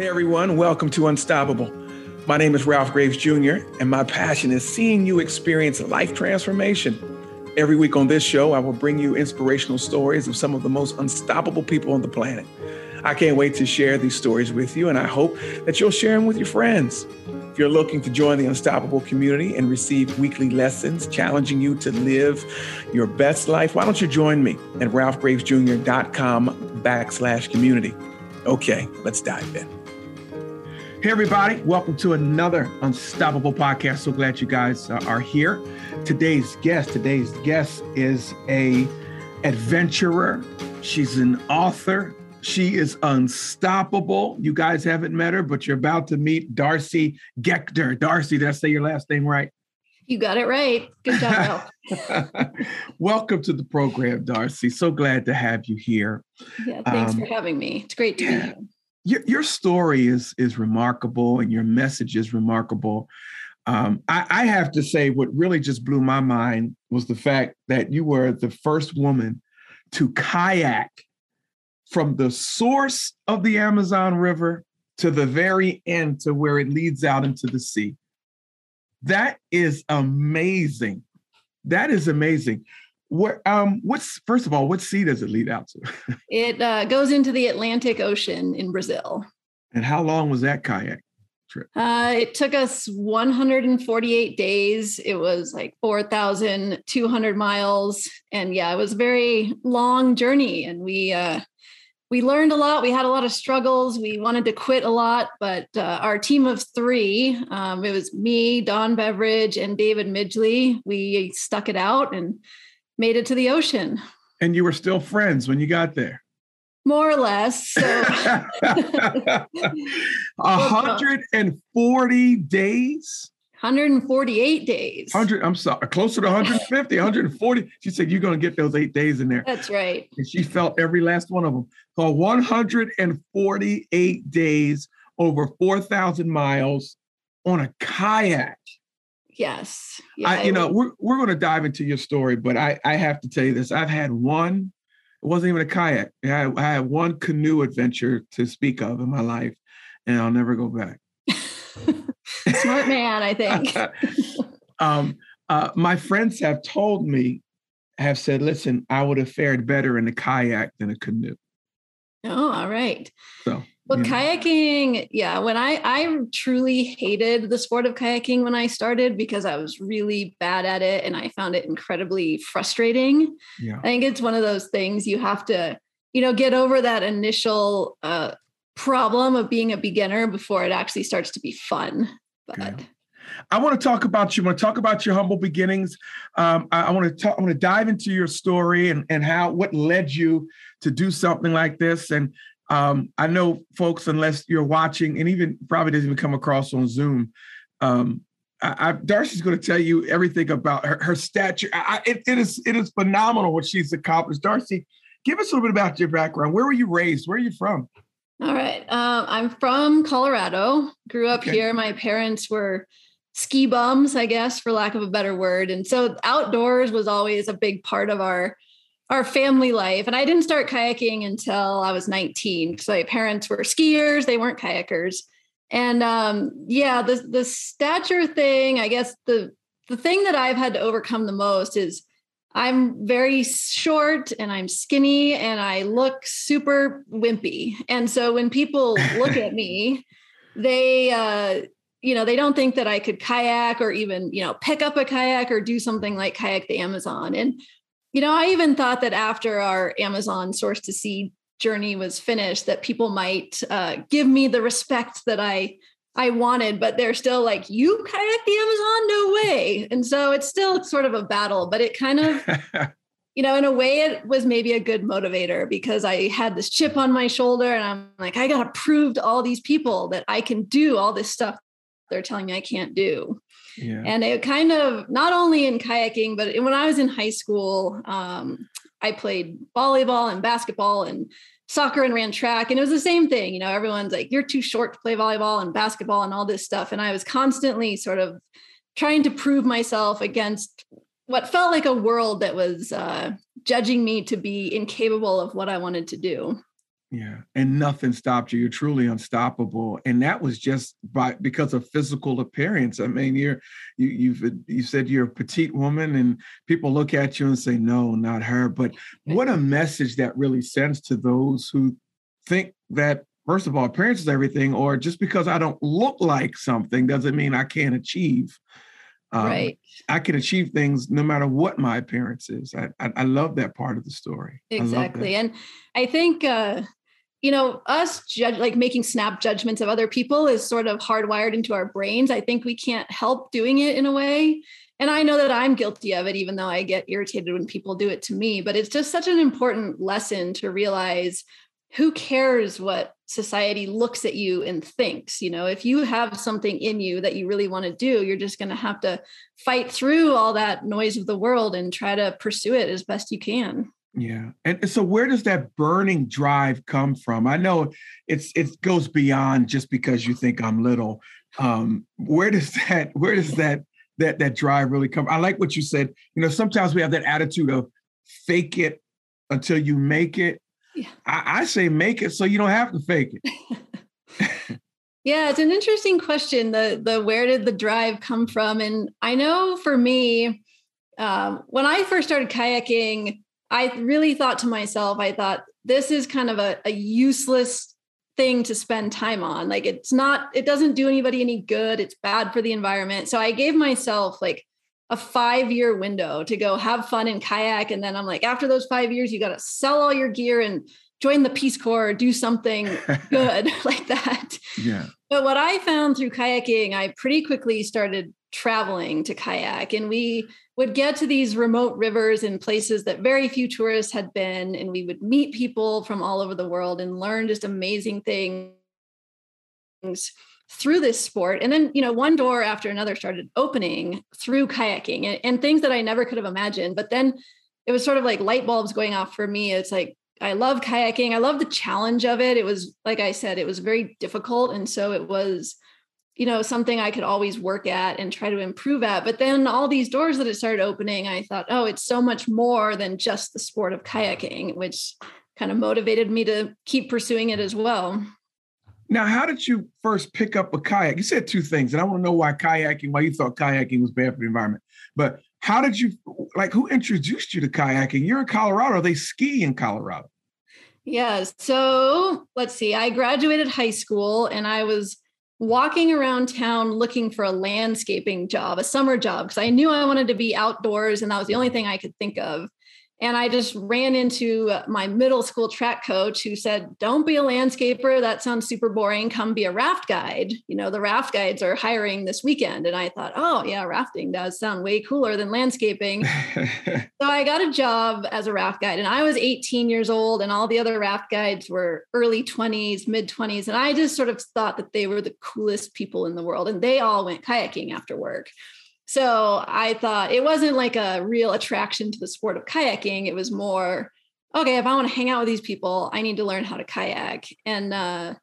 Hey everyone, welcome to Unstoppable. My name is Ralph Graves Jr., and my passion is seeing you experience life transformation. Every week on this show, I will bring you inspirational stories of some of the most unstoppable people on the planet. I can't wait to share these stories with you, and I hope that you'll share them with your friends. If you're looking to join the Unstoppable community and receive weekly lessons challenging you to live your best life, why don't you join me at ralphgravesjr.com backslash community. Okay, let's dive in. Hey, everybody, welcome to another Unstoppable podcast. So glad you guys are here. Today's guest, today's guest is a adventurer. She's an author. She is unstoppable. You guys haven't met her, but you're about to meet Darcy Gaechter. Darcy, did I say your last name right? You got it right. Good job. Welcome to the program, Darcy. So glad to have you here. Yeah, thanks um, for having me. It's great to yeah. be here your, your story is is remarkable and your message is remarkable. Um, I, I have to say, what really just blew my mind was the fact that you were the first woman to kayak from the source of the Amazon River to the very end to where it leads out into the sea. That is amazing. That is amazing. What um what's first of all, what sea does it lead out to? it uh, goes into the Atlantic Ocean in Brazil. And how long was that kayak trip? Uh, it took us 148 days. It was like 4,200 miles, and yeah, it was a very long journey. And we uh, we learned a lot. We had a lot of struggles. We wanted to quit a lot, but uh, our team of three, um, it was me, Don Beveridge, and David Midgley. We stuck it out and made it to the ocean. And you were still friends when you got there? More or less. So 140 days? 148 days. 100, I'm sorry, closer to 150, 140. She said, You're going to get those eight days in there. That's right. And she felt every last one of them. So 148 days, over 4,000 miles on a kayak. Yes. Yeah, I, you know, we're we're going to dive into your story, but I I have to tell you this. I've had one. It wasn't even a kayak. I, I had one canoe adventure to speak of in my life, and I'll never go back. Smart man, I think. um, uh, my friends have told me, have said, listen, I would have fared better in a kayak than a canoe. Oh, all right. So well, kayaking, yeah, when I I truly hated the sport of kayaking when I started because I was really bad at it and I found it incredibly frustrating. Yeah. I think it's one of those things you have to, you know, get over that initial uh, problem of being a beginner before it actually starts to be fun. But okay. I want to talk about you. I want to talk about your humble beginnings. Um, I, I, want to talk. I want to dive into your story and and how what led you to do something like this. And um, I know folks, unless you're watching, and even probably doesn't even come across on Zoom. Um, I, I, Darcy's going to tell you everything about her, her stature. I, it, it is it is phenomenal what she's accomplished. Darcy, give us a little bit about your background. Where were you raised? Where are you from? All right, um, I'm from Colorado. Grew up okay. here. My parents were ski bums, I guess, for lack of a better word, and so outdoors was always a big part of our our family life. And I didn't start kayaking until I was 19 because my parents were skiers, they weren't kayakers. And um, yeah, the the stature thing, I guess the the thing that I've had to overcome the most is I'm very short and I'm skinny and I look super wimpy. And so when people look at me, they uh, you know, they don't think that I could kayak or even, you know, pick up a kayak or do something like kayak the Amazon. And you know, I even thought that after our Amazon source to sea journey was finished, that people might uh, give me the respect that I I wanted, but they're still like, "You kayak the Amazon? No way!" And so it's still sort of a battle, but it kind of, you know, in a way, it was maybe a good motivator because I had this chip on my shoulder, and I'm like, I got to prove to all these people that I can do all this stuff they're telling me I can't do. Yeah. And it kind of not only in kayaking, but when I was in high school, um, I played volleyball and basketball and soccer and ran track. And it was the same thing. You know, everyone's like, you're too short to play volleyball and basketball and all this stuff. And I was constantly sort of trying to prove myself against what felt like a world that was uh, judging me to be incapable of what I wanted to do. Yeah, and nothing stopped you. You're truly unstoppable, and that was just by because of physical appearance. I mean, you're you you've you said you're a petite woman, and people look at you and say, "No, not her." But what a message that really sends to those who think that first of all, appearance is everything, or just because I don't look like something doesn't mean I can't achieve. Um, right. I can achieve things no matter what my appearance is. I, I, I love that part of the story. Exactly. I and I think, uh, you know, us judge, like making snap judgments of other people is sort of hardwired into our brains. I think we can't help doing it in a way. And I know that I'm guilty of it, even though I get irritated when people do it to me. But it's just such an important lesson to realize who cares what society looks at you and thinks you know if you have something in you that you really want to do you're just going to have to fight through all that noise of the world and try to pursue it as best you can yeah and so where does that burning drive come from i know it's it goes beyond just because you think i'm little um where does that where does that that that drive really come i like what you said you know sometimes we have that attitude of fake it until you make it yeah. I, I say make it so you don't have to fake it. yeah, it's an interesting question. The the where did the drive come from? And I know for me, um, when I first started kayaking, I really thought to myself, I thought this is kind of a, a useless thing to spend time on. Like it's not, it doesn't do anybody any good. It's bad for the environment. So I gave myself like a five year window to go have fun in kayak. And then I'm like, after those five years, you got to sell all your gear and join the Peace Corps, or do something good like that. Yeah. But what I found through kayaking, I pretty quickly started traveling to kayak and we would get to these remote rivers and places that very few tourists had been and we would meet people from all over the world and learn just amazing things through this sport. And then you know one door after another started opening through kayaking and, and, things that i never could have imagined. But then it was sort of like light bulbs going off for me. It's like i love kayaking i love the challenge of it it was like i said it was very difficult and so it was you know something i could always work at and try to improve at but then all these doors that it started opening i thought oh it's so much more than just the sport of kayaking which kind of motivated me to keep pursuing it as well now, how did you first pick up a kayak? You said two things, and I want to know why kayaking, why you thought kayaking was bad for the environment. But how did you, like, who introduced you to kayaking? You're in Colorado. They ski in Colorado. Yeah. So let's see. I graduated high school and I was walking around town looking for a landscaping job, a summer job, because I knew I wanted to be outdoors and that was the only thing I could think of. And I just ran into my middle school track coach who said, Don't be a landscaper. That sounds super boring. Come be a raft guide. You know, the raft guides are hiring this weekend. And I thought, Oh, yeah, rafting does sound way cooler than landscaping. so I got a job as a raft guide. And I was 18 years old, and all the other raft guides were early 20s, mid 20s. And I just sort of thought that they were the coolest people in the world. And they all went kayaking after work. So I thought it wasn't like a real attraction to the sport of kayaking. It was more, okay, if I want to hang out with these people, I need to learn how to kayak. And uh,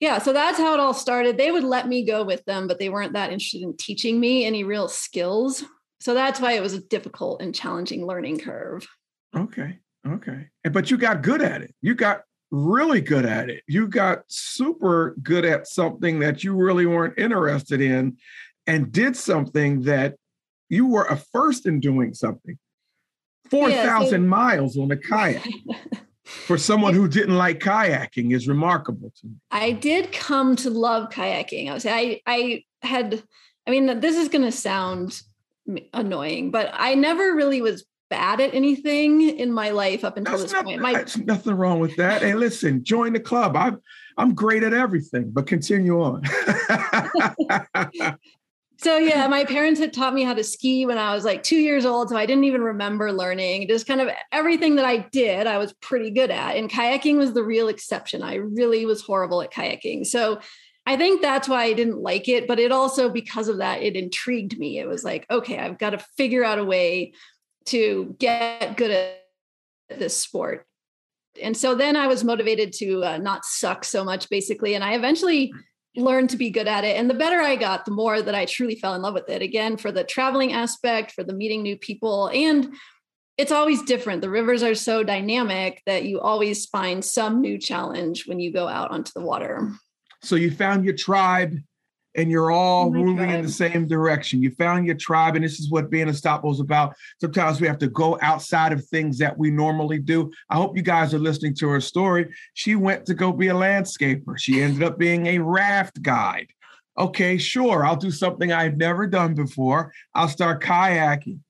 yeah, so that's how it all started. They would let me go with them, but they weren't that interested in teaching me any real skills. So that's why it was a difficult and challenging learning curve. Okay. Okay. But you got good at it. You got really good at it. You got super good at something that you really weren't interested in and did something that you were a first in doing something 4,000 yeah, so- miles on a kayak. for someone who didn't like kayaking is remarkable to me. I did come to love kayaking. I was I I had I mean this is going to sound annoying, but I never really was bad at anything in my life up until That's this point. My, There's nothing wrong with that. Hey, listen, join the club. I'm I'm great at everything, but continue on. So yeah, my parents had taught me how to ski when I was like two years old. So I didn't even remember learning. Just kind of everything that I did, I was pretty good at. And kayaking was the real exception. I really was horrible at kayaking. So I think that's why I didn't like it. But it also, because of that, it intrigued me. It was like, okay, I've got to figure out a way to get good at this sport. And so then I was motivated to uh, not suck so much, basically. And I eventually learned to be good at it. And the better I got, the more that I truly fell in love with it. Again, for the traveling aspect, for the meeting new people, and it's always different. The rivers are so dynamic that you always find some new challenge when you go out onto the water. So you found your tribe and you're all oh moving tribe. in the same direction. You found your tribe, and this is what being unstoppable is about. Sometimes we have to go outside of things that we normally do. I hope you guys are listening to her story. She went to go be a landscaper. She ended up being a raft guide. Okay, sure, I'll do something I've never done before. I'll start kayaking.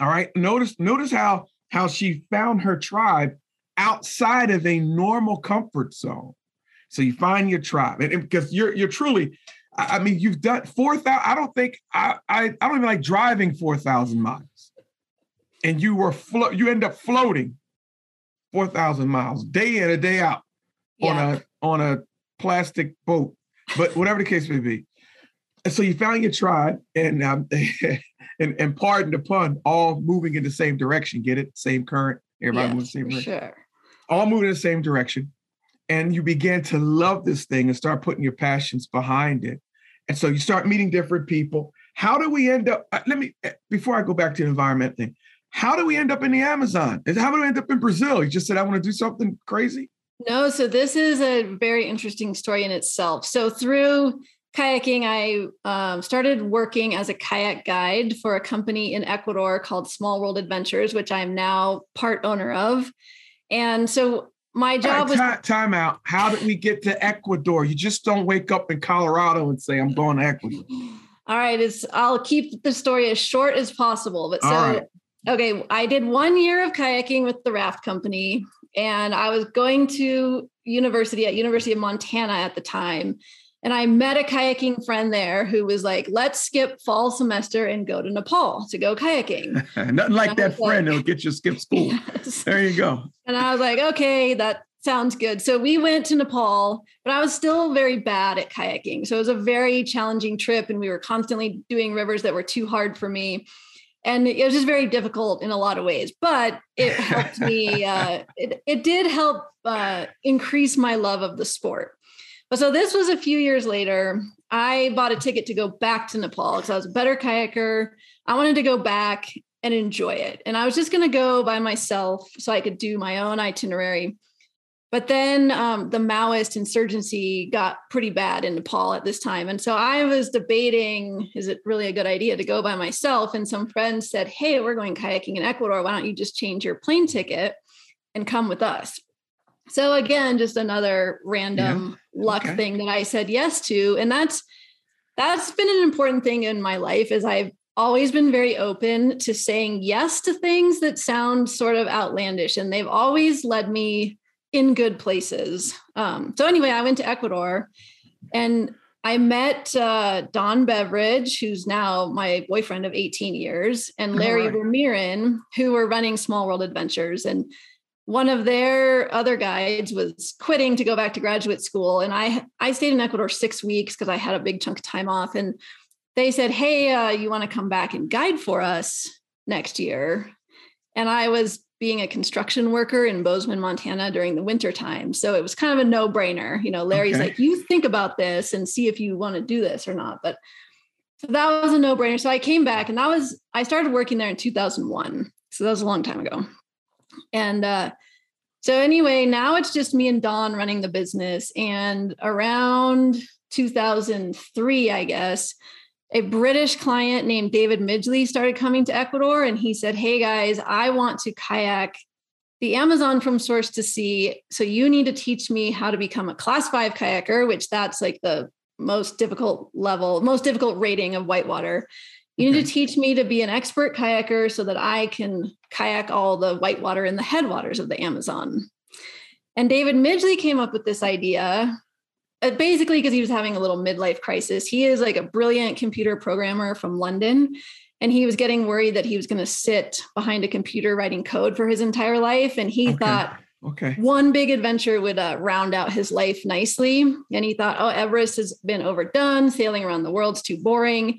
All right. Notice, notice how how she found her tribe outside of a normal comfort zone. So you find your tribe, and, and because you're you're truly, I, mean, you've done four thousand. I don't think I, I I don't even like driving four thousand miles, and you were flo- you end up floating four thousand miles day in a day out yeah. on a on a plastic boat, but whatever the case may be. And so you found your tribe, and um, and, and pardon the pun, all moving in the same direction. Get it? Same current. Everybody yes, moves the same direction. Sure. All moving in the same direction. And you begin to love this thing and start putting your passions behind it. And so you start meeting different people. How do we end up? Uh, let me, uh, before I go back to the environment thing, how do we end up in the Amazon? How do we end up in Brazil? You just said, I want to do something crazy. No, so this is a very interesting story in itself. So through kayaking, I um, started working as a kayak guide for a company in Ecuador called Small World Adventures, which I'm now part owner of. And so my job right, was time out. How did we get to Ecuador? You just don't wake up in Colorado and say, I'm going to Ecuador. All right, it's I'll keep the story as short as possible. But so right. okay, I did one year of kayaking with the raft company, and I was going to university at University of Montana at the time. And I met a kayaking friend there who was like, let's skip fall semester and go to Nepal to go kayaking. Nothing like that friend like, that'll get you skip school. Yes. There you go. And I was like, okay, that sounds good. So we went to Nepal, but I was still very bad at kayaking. So it was a very challenging trip. And we were constantly doing rivers that were too hard for me. And it was just very difficult in a lot of ways, but it helped me. Uh, it, it did help uh, increase my love of the sport. But so this was a few years later. I bought a ticket to go back to Nepal because I was a better kayaker. I wanted to go back and enjoy it. And I was just going to go by myself so I could do my own itinerary. But then um, the Maoist insurgency got pretty bad in Nepal at this time. And so I was debating is it really a good idea to go by myself? And some friends said, Hey, we're going kayaking in Ecuador. Why don't you just change your plane ticket and come with us? So again, just another random yeah. luck okay. thing that I said yes to. And that's that's been an important thing in my life is I've always been very open to saying yes to things that sound sort of outlandish and they've always led me in good places. Um, so anyway, I went to Ecuador and I met uh, Don Beveridge, who's now my boyfriend of 18 years, and Larry right. who were running Small World Adventures. And one of their other guides was quitting to go back to graduate school. And i i stayed in ecuador six weeks because i had a big chunk of time off. And they said hey uh, you want to come back and guide for us next year? And i was being a construction worker in bozeman montana during the winter time. So it was kind of a no-brainer. You know larry's okay. like you think about this and see if you want to do this or not. But so that was a no-brainer. So i came back and that was i started working there in 2001 so that was a long time ago and uh, so, anyway, now it's just me and Don running the business. And around 2003, I guess, a British client named David Midgley started coming to Ecuador. And he said, Hey guys, I want to kayak the Amazon from source to sea. So, you need to teach me how to become a class five kayaker, which that's like the most difficult level, most difficult rating of whitewater. You need okay. to teach me to be an expert kayaker so that I can kayak all the whitewater in the headwaters of the Amazon. And David Midgley came up with this idea uh, basically because he was having a little midlife crisis. He is like a brilliant computer programmer from London. And he was getting worried that he was going to sit behind a computer writing code for his entire life. And he okay. thought, okay one big adventure would uh, round out his life nicely and he thought oh everest has been overdone sailing around the world's too boring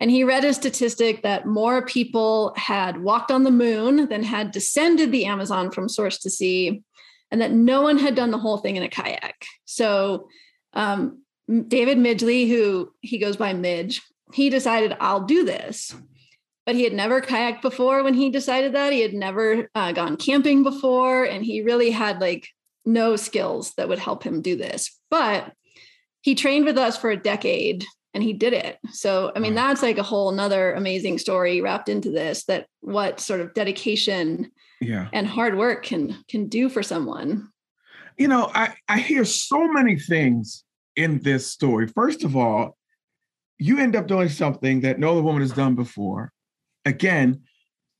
and he read a statistic that more people had walked on the moon than had descended the Amazon from source to sea, and that no one had done the whole thing in a kayak. So, um, David Midgley, who he goes by Midge, he decided, I'll do this. but he had never kayaked before when he decided that. He had never uh, gone camping before, and he really had like no skills that would help him do this. But he trained with us for a decade and he did it. So, I mean, that's like a whole nother amazing story wrapped into this that what sort of dedication yeah. and hard work can can do for someone. You know, I, I hear so many things in this story. First of all, you end up doing something that no other woman has done before. Again,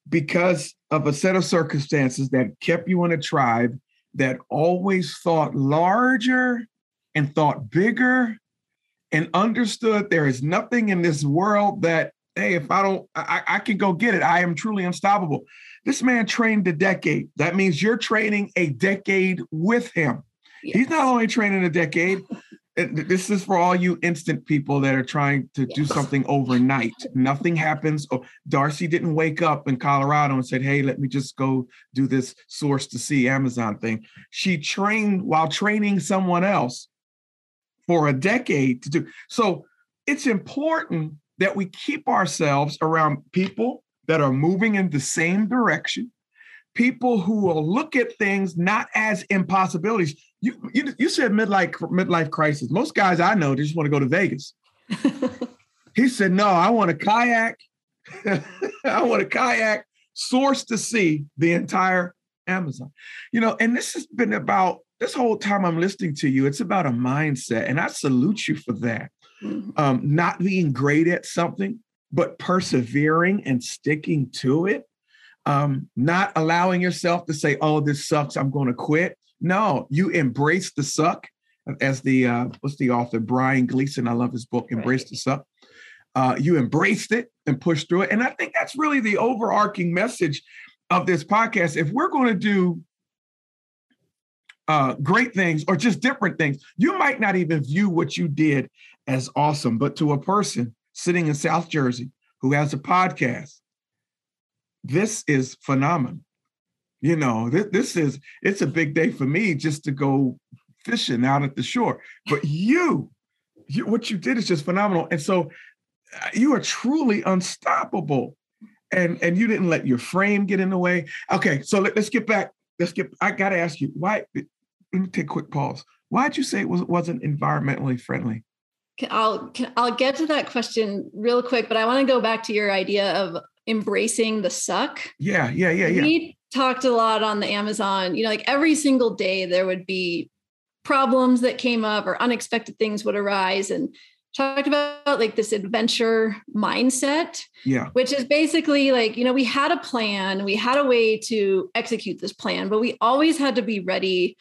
because of a set of circumstances that kept you in a tribe that always thought larger and thought bigger and understood there is nothing in this world that, hey, if I don't, I, I can go get it. I am truly unstoppable. This man trained a decade. That means you're training a decade with him. Yes. He's not only training a decade, this is for all you instant people that are trying to yes. do something overnight. Nothing happens. Oh, Darcy didn't wake up in Colorado and said, Hey, let me just go do this source to see Amazon thing. She trained while training someone else for a decade to do. So it's important that we keep ourselves around people that are moving in the same direction, people who will look at things not as impossibilities. You you, you said midlife midlife crisis. Most guys I know they just want to go to Vegas. he said, "No, I want a kayak. I want a kayak source to see the entire Amazon." You know, and this has been about this whole time I'm listening to you. It's about a mindset, and I salute you for that. Mm-hmm. Um, not being great at something, but persevering and sticking to it um, not allowing yourself to say, "Oh, this sucks. I'm going to quit." No, you embrace the suck. As the uh, what's the author Brian Gleeson? I love his book, "Embrace right. the Suck." Uh, you embraced it and pushed through it, and I think that's really the overarching message of this podcast. If we're going to do uh, great things or just different things, you might not even view what you did as awesome, but to a person sitting in South Jersey who has a podcast this is phenomenal. You know, this, this is it's a big day for me just to go fishing out at the shore. But you, you what you did is just phenomenal. And so uh, you are truly unstoppable. And and you didn't let your frame get in the way. Okay, so let, us get back. Let's get. I got to ask you why. Let me take a quick pause. Why did you say it was wasn't environmentally friendly? I'll I'll get to that question real quick, but I want to go back to your idea of embracing the suck. Yeah, yeah, yeah, yeah. We talked a lot on the Amazon, you know, like every single day there would be problems that came up or unexpected things would arise and talked about like this adventure mindset. Yeah. Which is basically like, you know, we had a plan, we had a way to execute this plan, but we always had to be ready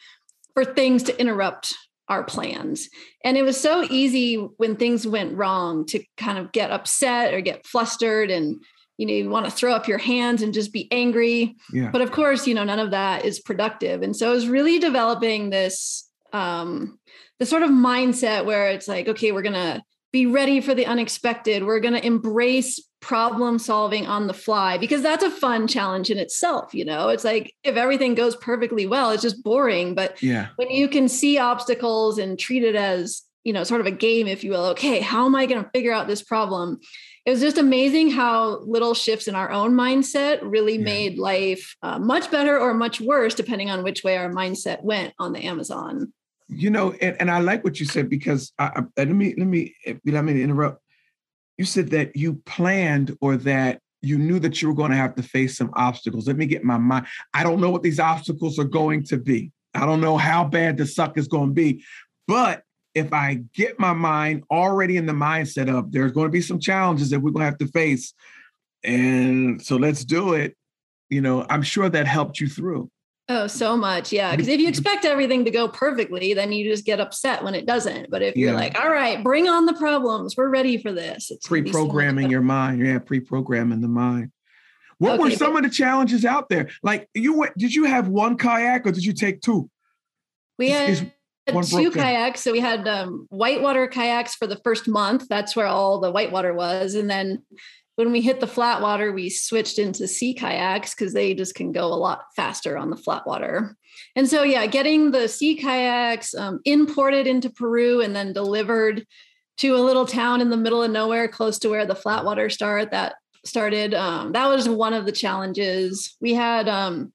for things to interrupt our plans. And it was so easy when things went wrong to kind of get upset or get flustered and you know you want to throw up your hands and just be angry yeah. but of course you know none of that is productive and so i was really developing this um the sort of mindset where it's like okay we're gonna be ready for the unexpected we're gonna embrace problem solving on the fly because that's a fun challenge in itself you know it's like if everything goes perfectly well it's just boring but yeah when you can see obstacles and treat it as you know sort of a game if you will okay how am i going to figure out this problem it was just amazing how little shifts in our own mindset really yeah. made life uh, much better or much worse, depending on which way our mindset went on the Amazon. You know, and, and I like what you said because I, I, let me let me let me interrupt. You said that you planned or that you knew that you were going to have to face some obstacles. Let me get my mind. I don't know what these obstacles are going to be. I don't know how bad the suck is going to be, but if I get my mind already in the mindset of there's going to be some challenges that we're going to have to face, and so let's do it, you know, I'm sure that helped you through. Oh, so much. Yeah. Because if you expect everything to go perfectly, then you just get upset when it doesn't. But if you're like, all right, bring on the problems, we're ready for this. It's pre programming so your mind. Yeah. Pre programming the mind. What okay, were some but, of the challenges out there? Like you went, did you have one kayak or did you take two? We had is, two kayaks. So we had um, whitewater kayaks for the first month. That's where all the whitewater was. And then when we hit the flat water, we switched into sea kayaks because they just can go a lot faster on the flat water. And so, yeah, getting the sea kayaks um, imported into Peru and then delivered to a little town in the middle of nowhere, close to where the flat water start. That started. Um, that was one of the challenges we had. Um,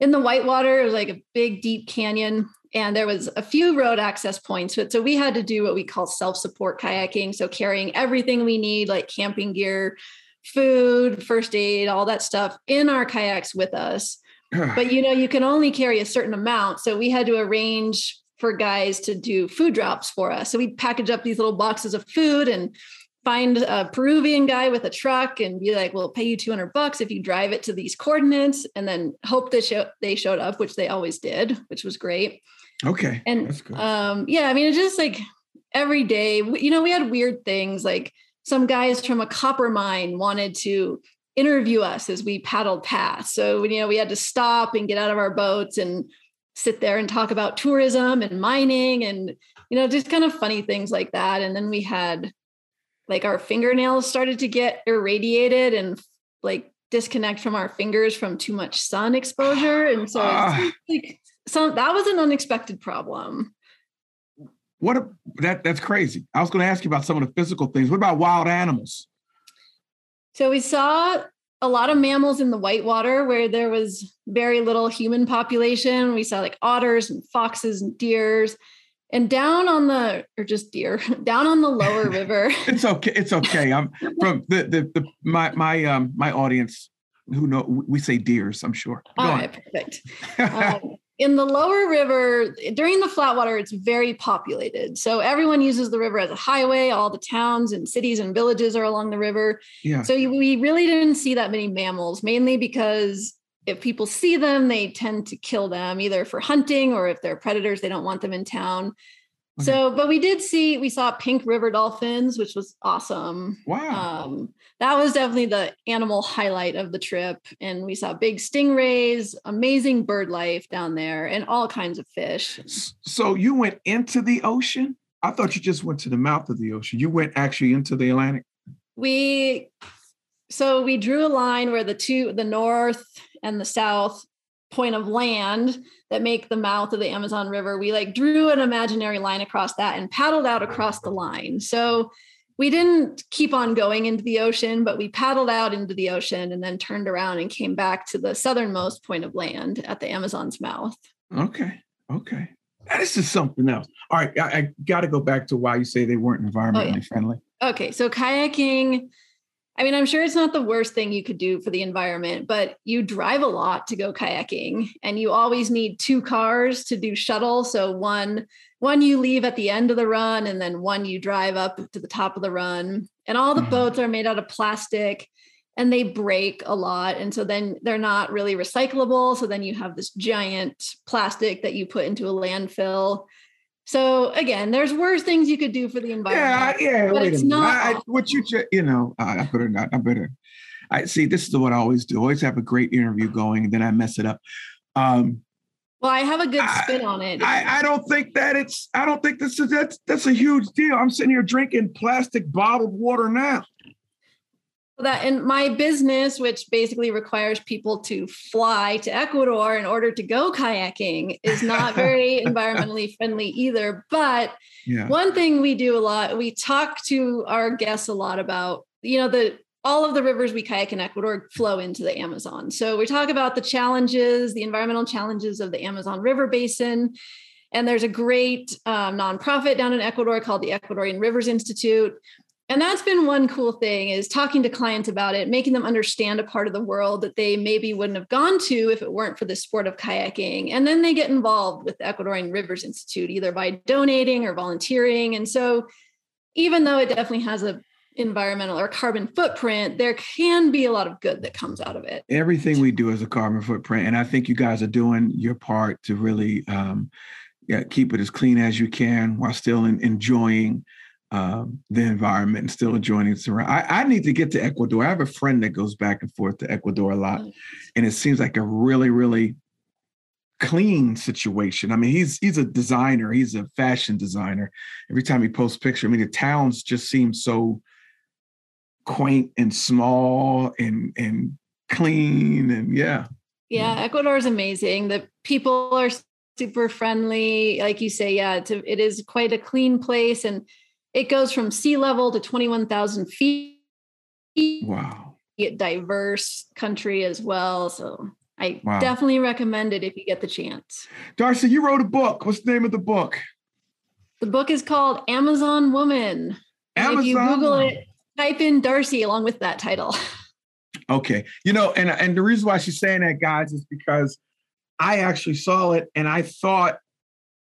in the Whitewater, it was like a big, deep canyon, and there was a few road access points. But so we had to do what we call self-support kayaking. So carrying everything we need, like camping gear, food, first aid, all that stuff in our kayaks with us. but you know, you can only carry a certain amount. So we had to arrange for guys to do food drops for us. So we'd package up these little boxes of food and find a Peruvian guy with a truck and be like, we'll pay you 200 bucks if you drive it to these coordinates and then hope that show, they showed up, which they always did, which was great. Okay. And um, yeah, I mean, it's just like every day, you know, we had weird things like some guys from a copper mine wanted to interview us as we paddled past. So, you know, we had to stop and get out of our boats and sit there and talk about tourism and mining and, you know, just kind of funny things like that. And then we had like our fingernails started to get irradiated and like disconnect from our fingers from too much sun exposure. And so uh, like some that was an unexpected problem. What a, that that's crazy. I was going to ask you about some of the physical things. What about wild animals? So we saw a lot of mammals in the whitewater where there was very little human population. We saw like otters and foxes and deers. And down on the or just deer, down on the lower river. it's okay. It's okay. I'm from the the, the my my um my audience who know we say deers, I'm sure. Go All right, perfect. Um, in the lower river during the flatwater it's very populated so everyone uses the river as a highway all the towns and cities and villages are along the river yeah. so we really didn't see that many mammals mainly because if people see them they tend to kill them either for hunting or if they're predators they don't want them in town okay. so but we did see we saw pink river dolphins which was awesome wow um, that was definitely the animal highlight of the trip. And we saw big stingrays, amazing bird life down there, and all kinds of fish. So you went into the ocean? I thought you just went to the mouth of the ocean. You went actually into the Atlantic. We so we drew a line where the two the north and the south point of land that make the mouth of the Amazon River. We like drew an imaginary line across that and paddled out across the line. So we didn't keep on going into the ocean, but we paddled out into the ocean and then turned around and came back to the southernmost point of land at the Amazon's mouth. Okay. Okay. This is something else. All right. I, I got to go back to why you say they weren't environmentally oh, yeah. friendly. Okay. So kayaking, I mean, I'm sure it's not the worst thing you could do for the environment, but you drive a lot to go kayaking and you always need two cars to do shuttle. So one one you leave at the end of the run and then one you drive up to the top of the run and all the mm-hmm. boats are made out of plastic and they break a lot and so then they're not really recyclable so then you have this giant plastic that you put into a landfill so again there's worse things you could do for the environment yeah yeah but it's not I, what you you know i better not i better i see this is what i always do I always have a great interview going and then i mess it up um well, I have a good spin on it. I, I, don't think that it's. I don't think this is that's that's a huge deal. I'm sitting here drinking plastic bottled water now. That in my business, which basically requires people to fly to Ecuador in order to go kayaking, is not very environmentally friendly either. But yeah. one thing we do a lot, we talk to our guests a lot about, you know, the all of the rivers we kayak in Ecuador flow into the Amazon. So we talk about the challenges, the environmental challenges of the Amazon River Basin. And there's a great um, nonprofit down in Ecuador called the Ecuadorian Rivers Institute. And that's been one cool thing is talking to clients about it, making them understand a part of the world that they maybe wouldn't have gone to if it weren't for the sport of kayaking. And then they get involved with the Ecuadorian Rivers Institute, either by donating or volunteering. And so even though it definitely has a environmental or carbon footprint, there can be a lot of good that comes out of it. Everything we do is a carbon footprint. And I think you guys are doing your part to really um, yeah, keep it as clean as you can while still in, enjoying um, the environment and still enjoying it around. I, I, need to get to Ecuador. I have a friend that goes back and forth to Ecuador a lot. And it seems like a really, really clean situation. I mean, he's he's a designer, he's a fashion designer. Every time he posts picture, I mean, the towns just seem so quaint and small and and clean and yeah. Yeah, Ecuador is amazing. The people are super friendly. Like you say, yeah, it's a, it is quite a clean place and it goes from sea level to 21,000 feet. Wow. diverse country as well. So I wow. definitely recommend it if you get the chance. Darcy, you wrote a book. What's the name of the book? The book is called Amazon Woman. Amazon. If you Google it, type in Darcy along with that title. Okay. You know, and and the reason why she's saying that, guys, is because I actually saw it and I thought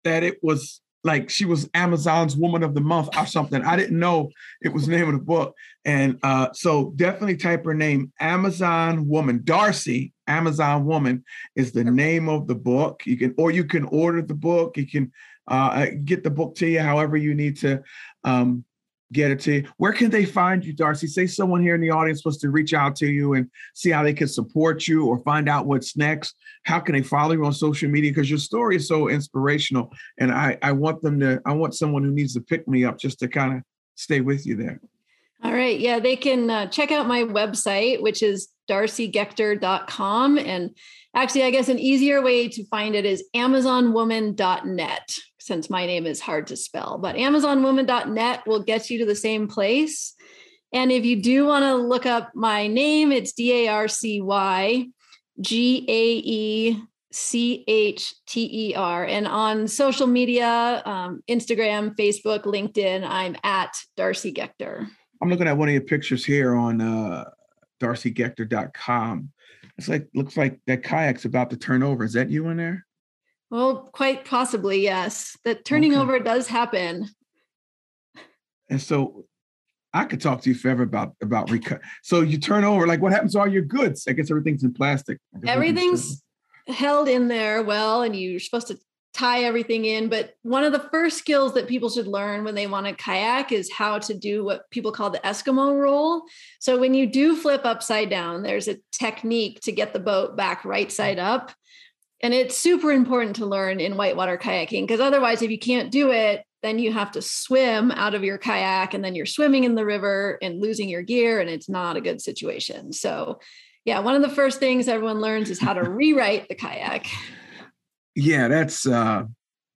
that it was like she was Amazon's Woman of the Month or something. I didn't know it was the name of the book. And uh, so definitely type her name, Amazon Woman. Darcy, Amazon Woman is the name of the book. You can, or you can order the book. You can uh, get the book to you however you need to um, get it to you. Where can they find you, Darcy? Say someone here in the audience wants to reach out to you and see how they can support you or find out what's next. How can they follow you on social media? Because your story is so inspirational. And I, I want them to, I want someone who needs to pick me up just to kind of stay with you there. All right. Yeah, they can uh, check out my website, which is darcygaechter.com. And actually, I guess an easier way to find it is amazonwoman.net since my name is hard to spell, but amazonwoman.net will get you to the same place. And if you do want to look up my name, it's D A R C Y G A E C H T E R. And on social media, um, Instagram, Facebook, LinkedIn, I'm at Darcy Gaechter. I'm looking at one of your pictures here on uh, darcygaechter.com. It's like, looks like that kayak's about to turn over. Is that you in there? Well, quite possibly, yes. That turning okay. over does happen. And so I could talk to you forever about about recut. So you turn over, like what happens to all your goods? I guess everything's in plastic. Everything's held in there well, and you're supposed to tie everything in. But one of the first skills that people should learn when they want to kayak is how to do what people call the Eskimo roll. So when you do flip upside down, there's a technique to get the boat back right side mm. up. And it's super important to learn in whitewater kayaking because otherwise, if you can't do it, then you have to swim out of your kayak and then you're swimming in the river and losing your gear, and it's not a good situation. So, yeah, one of the first things everyone learns is how to rewrite the kayak. Yeah, that's uh,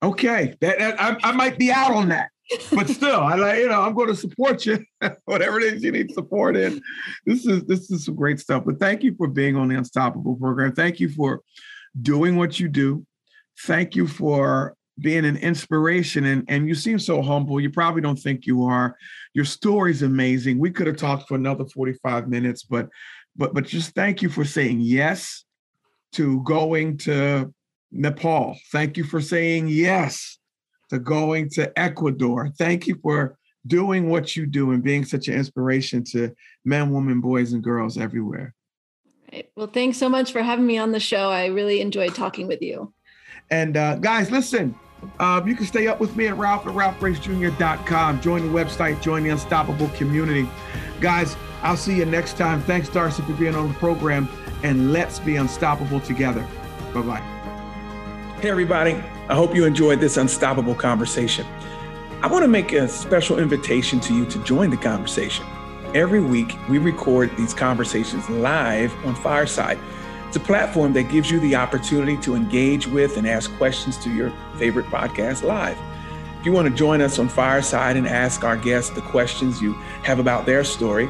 okay. That, that I, I might be out on that but still, I like you know I'm going to support you, whatever it is you need support in. This is this is some great stuff. But thank you for being on the Unstoppable program. Thank you for doing what you do. Thank you for being an inspiration and, and you seem so humble. You probably don't think you are. Your story's amazing. We could have talked for another 45 minutes, but but but just thank you for saying yes to going to Nepal. Thank you for saying yes to going to Ecuador. Thank you for doing what you do and being such an inspiration to men, women, boys, and girls everywhere. Right. Well, thanks so much for having me on the show. I really enjoyed talking with you. And uh, guys, listen, uh, you can stay up with me at Ralph at RalphGravesJr.com. Join the website, join the Unstoppable community. Guys, I'll see you next time. Thanks, Darcy, for being on the program. And let's be unstoppable together. Bye bye. Hey, everybody. I hope you enjoyed this unstoppable conversation. I want to make a special invitation to you to join the conversation. Every week, we record these conversations live on Fireside. It's a platform that gives you the opportunity to engage with and ask questions to your favorite podcast live. If you want to join us on Fireside and ask our guests the questions you have about their story,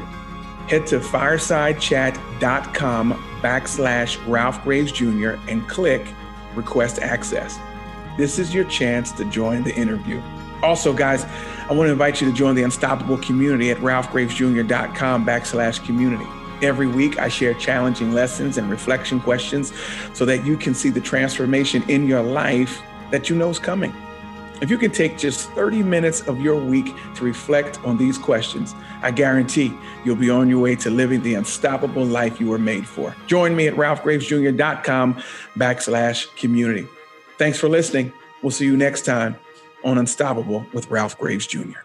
head to firesidechat.com backslash Ralph Graves Jr. and click Request Access. This is your chance to join the interview. Also, guys, I want to invite you to join the Unstoppable community at ralphgravesjr.com backslash community. Every week, I share challenging lessons and reflection questions so that you can see the transformation in your life that you know is coming. If you can take just 30 minutes of your week to reflect on these questions, I guarantee you'll be on your way to living the unstoppable life you were made for. Join me at ralphgravesjr.com backslash community. Thanks for listening. We'll see you next time on Unstoppable with Ralph Graves Jr.